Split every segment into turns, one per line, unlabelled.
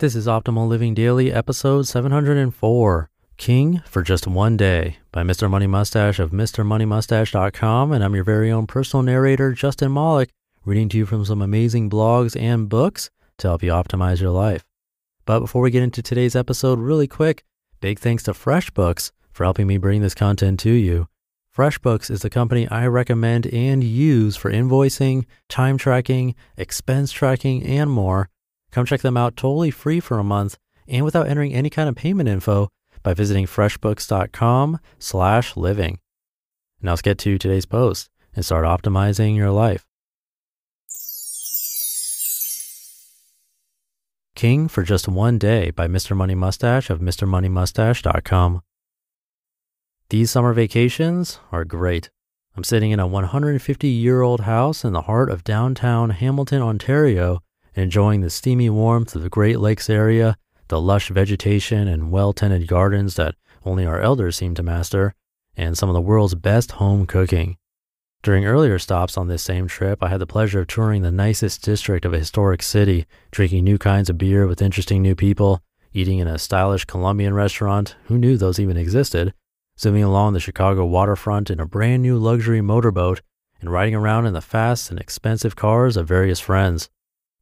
This is Optimal Living Daily, episode 704 King for Just One Day by Mr. Money Mustache of MrMoneyMustache.com. And I'm your very own personal narrator, Justin Malik, reading to you from some amazing blogs and books to help you optimize your life. But before we get into today's episode, really quick, big thanks to FreshBooks for helping me bring this content to you. FreshBooks is the company I recommend and use for invoicing, time tracking, expense tracking, and more. Come check them out totally free for a month and without entering any kind of payment info by visiting freshbooks.com slash living. Now let's get to today's post and start optimizing your life. King for Just One Day by Mr. Money Mustache of MrMoneyMustache.com. These summer vacations are great. I'm sitting in a 150 year old house in the heart of downtown Hamilton, Ontario, enjoying the steamy warmth of the Great Lakes area, the lush vegetation and well tended gardens that only our elders seem to master, and some of the world's best home cooking. During earlier stops on this same trip, I had the pleasure of touring the nicest district of a historic city, drinking new kinds of beer with interesting new people, eating in a stylish Colombian restaurant, who knew those even existed, zooming along the Chicago waterfront in a brand new luxury motorboat, and riding around in the fast and expensive cars of various friends.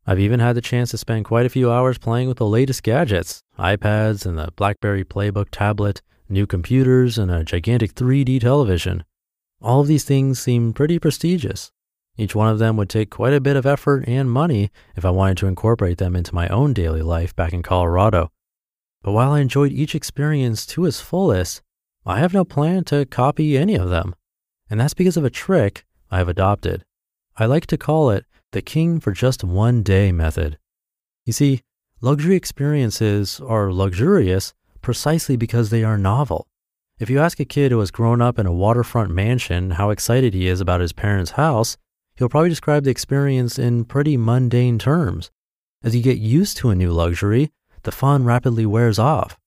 I've even had the chance to spend quite a few hours playing with the latest gadgets iPads and the Blackberry Playbook tablet, new computers, and a gigantic 3D television. All of these things seem pretty prestigious. Each one of them would take quite a bit of effort and money if I wanted to incorporate them into my own daily life back in Colorado. But while I enjoyed each experience to its fullest, I have no plan to copy any of them. And that's because of a trick I have adopted. I like to call it the king for just one day method. You see, luxury experiences are luxurious precisely because they are novel. If you ask a kid who has grown up in a waterfront mansion how excited he is about his parents' house, he'll probably describe the experience in pretty mundane terms. As you get used to a new luxury, the fun rapidly wears off.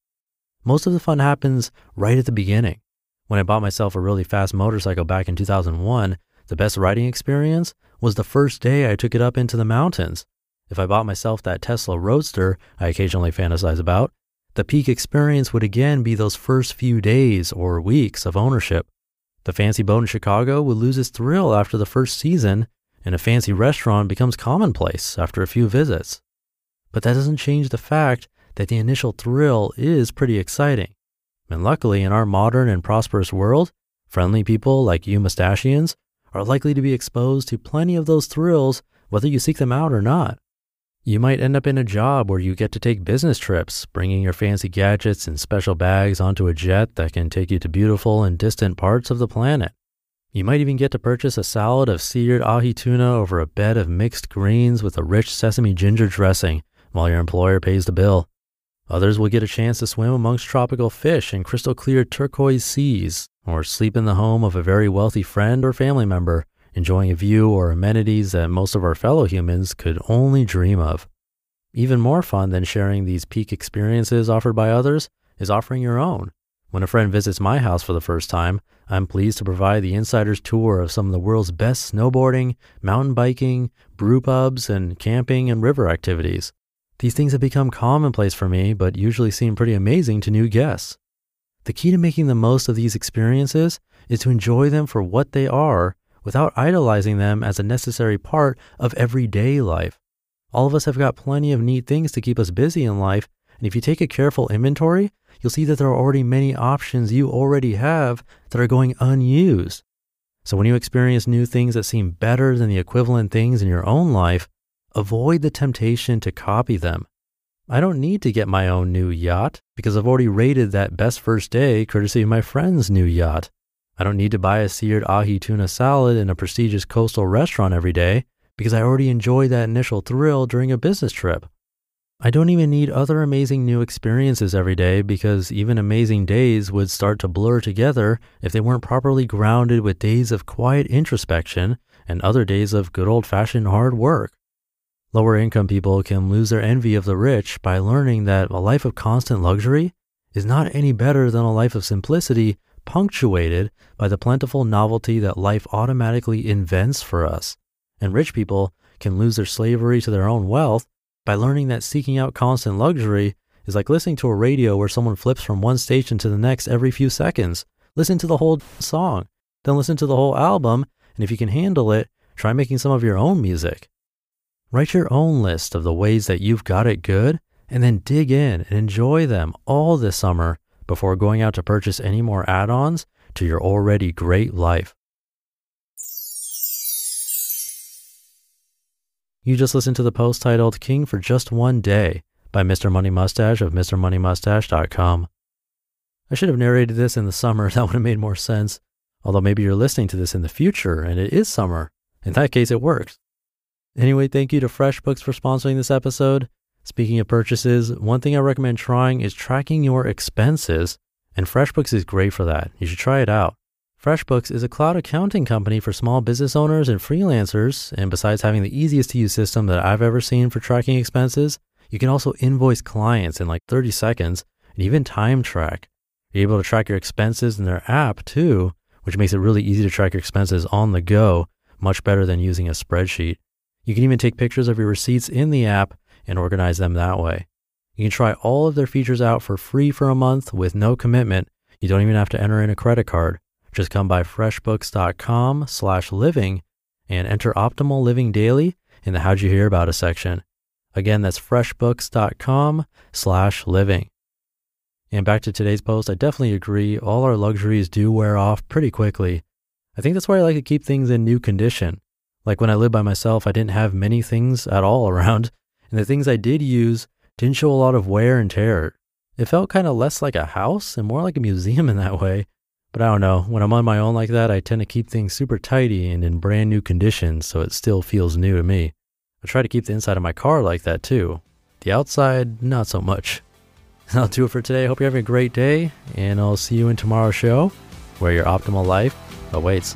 Most of the fun happens right at the beginning. When I bought myself a really fast motorcycle back in 2001, the best riding experience was the first day I took it up into the mountains. If I bought myself that Tesla Roadster I occasionally fantasize about, the peak experience would again be those first few days or weeks of ownership. The fancy boat in Chicago would lose its thrill after the first season, and a fancy restaurant becomes commonplace after a few visits. But that doesn't change the fact that the initial thrill is pretty exciting. And luckily, in our modern and prosperous world, friendly people like you mustachians are likely to be exposed to plenty of those thrills whether you seek them out or not. You might end up in a job where you get to take business trips, bringing your fancy gadgets and special bags onto a jet that can take you to beautiful and distant parts of the planet. You might even get to purchase a salad of seared ahi tuna over a bed of mixed greens with a rich sesame ginger dressing while your employer pays the bill. Others will get a chance to swim amongst tropical fish in crystal clear turquoise seas, or sleep in the home of a very wealthy friend or family member, enjoying a view or amenities that most of our fellow humans could only dream of. Even more fun than sharing these peak experiences offered by others is offering your own. When a friend visits my house for the first time, I'm pleased to provide the insider's tour of some of the world's best snowboarding, mountain biking, brew pubs, and camping and river activities. These things have become commonplace for me, but usually seem pretty amazing to new guests. The key to making the most of these experiences is to enjoy them for what they are without idolizing them as a necessary part of everyday life. All of us have got plenty of neat things to keep us busy in life, and if you take a careful inventory, you'll see that there are already many options you already have that are going unused. So when you experience new things that seem better than the equivalent things in your own life, avoid the temptation to copy them. I don't need to get my own new yacht because I've already rated that best first day courtesy of my friend's new yacht. I don't need to buy a seared ahi tuna salad in a prestigious coastal restaurant every day because I already enjoyed that initial thrill during a business trip. I don't even need other amazing new experiences every day because even amazing days would start to blur together if they weren't properly grounded with days of quiet introspection and other days of good old fashioned hard work. Lower income people can lose their envy of the rich by learning that a life of constant luxury is not any better than a life of simplicity punctuated by the plentiful novelty that life automatically invents for us. And rich people can lose their slavery to their own wealth by learning that seeking out constant luxury is like listening to a radio where someone flips from one station to the next every few seconds. Listen to the whole song, then listen to the whole album, and if you can handle it, try making some of your own music. Write your own list of the ways that you've got it good, and then dig in and enjoy them all this summer before going out to purchase any more add ons to your already great life. You just listened to the post titled King for Just One Day by Mr. Money Mustache of MrMoneyMustache.com. I should have narrated this in the summer. That would have made more sense. Although maybe you're listening to this in the future and it is summer. In that case, it works. Anyway, thank you to FreshBooks for sponsoring this episode. Speaking of purchases, one thing I recommend trying is tracking your expenses, and FreshBooks is great for that. You should try it out. FreshBooks is a cloud accounting company for small business owners and freelancers, and besides having the easiest to use system that I've ever seen for tracking expenses, you can also invoice clients in like 30 seconds and even time track. You're able to track your expenses in their app too, which makes it really easy to track your expenses on the go, much better than using a spreadsheet. You can even take pictures of your receipts in the app and organize them that way. You can try all of their features out for free for a month with no commitment. You don't even have to enter in a credit card. Just come by freshbooks.com slash living and enter optimal living daily in the how'd you hear about us section. Again, that's freshbooks.com slash living. And back to today's post, I definitely agree. All our luxuries do wear off pretty quickly. I think that's why I like to keep things in new condition. Like when I lived by myself, I didn't have many things at all around, and the things I did use didn't show a lot of wear and tear. It felt kind of less like a house and more like a museum in that way. But I don't know, when I'm on my own like that, I tend to keep things super tidy and in brand new conditions so it still feels new to me. I try to keep the inside of my car like that too. The outside, not so much. That'll do it for today. Hope you're having a great day, and I'll see you in tomorrow's show where your optimal life awaits.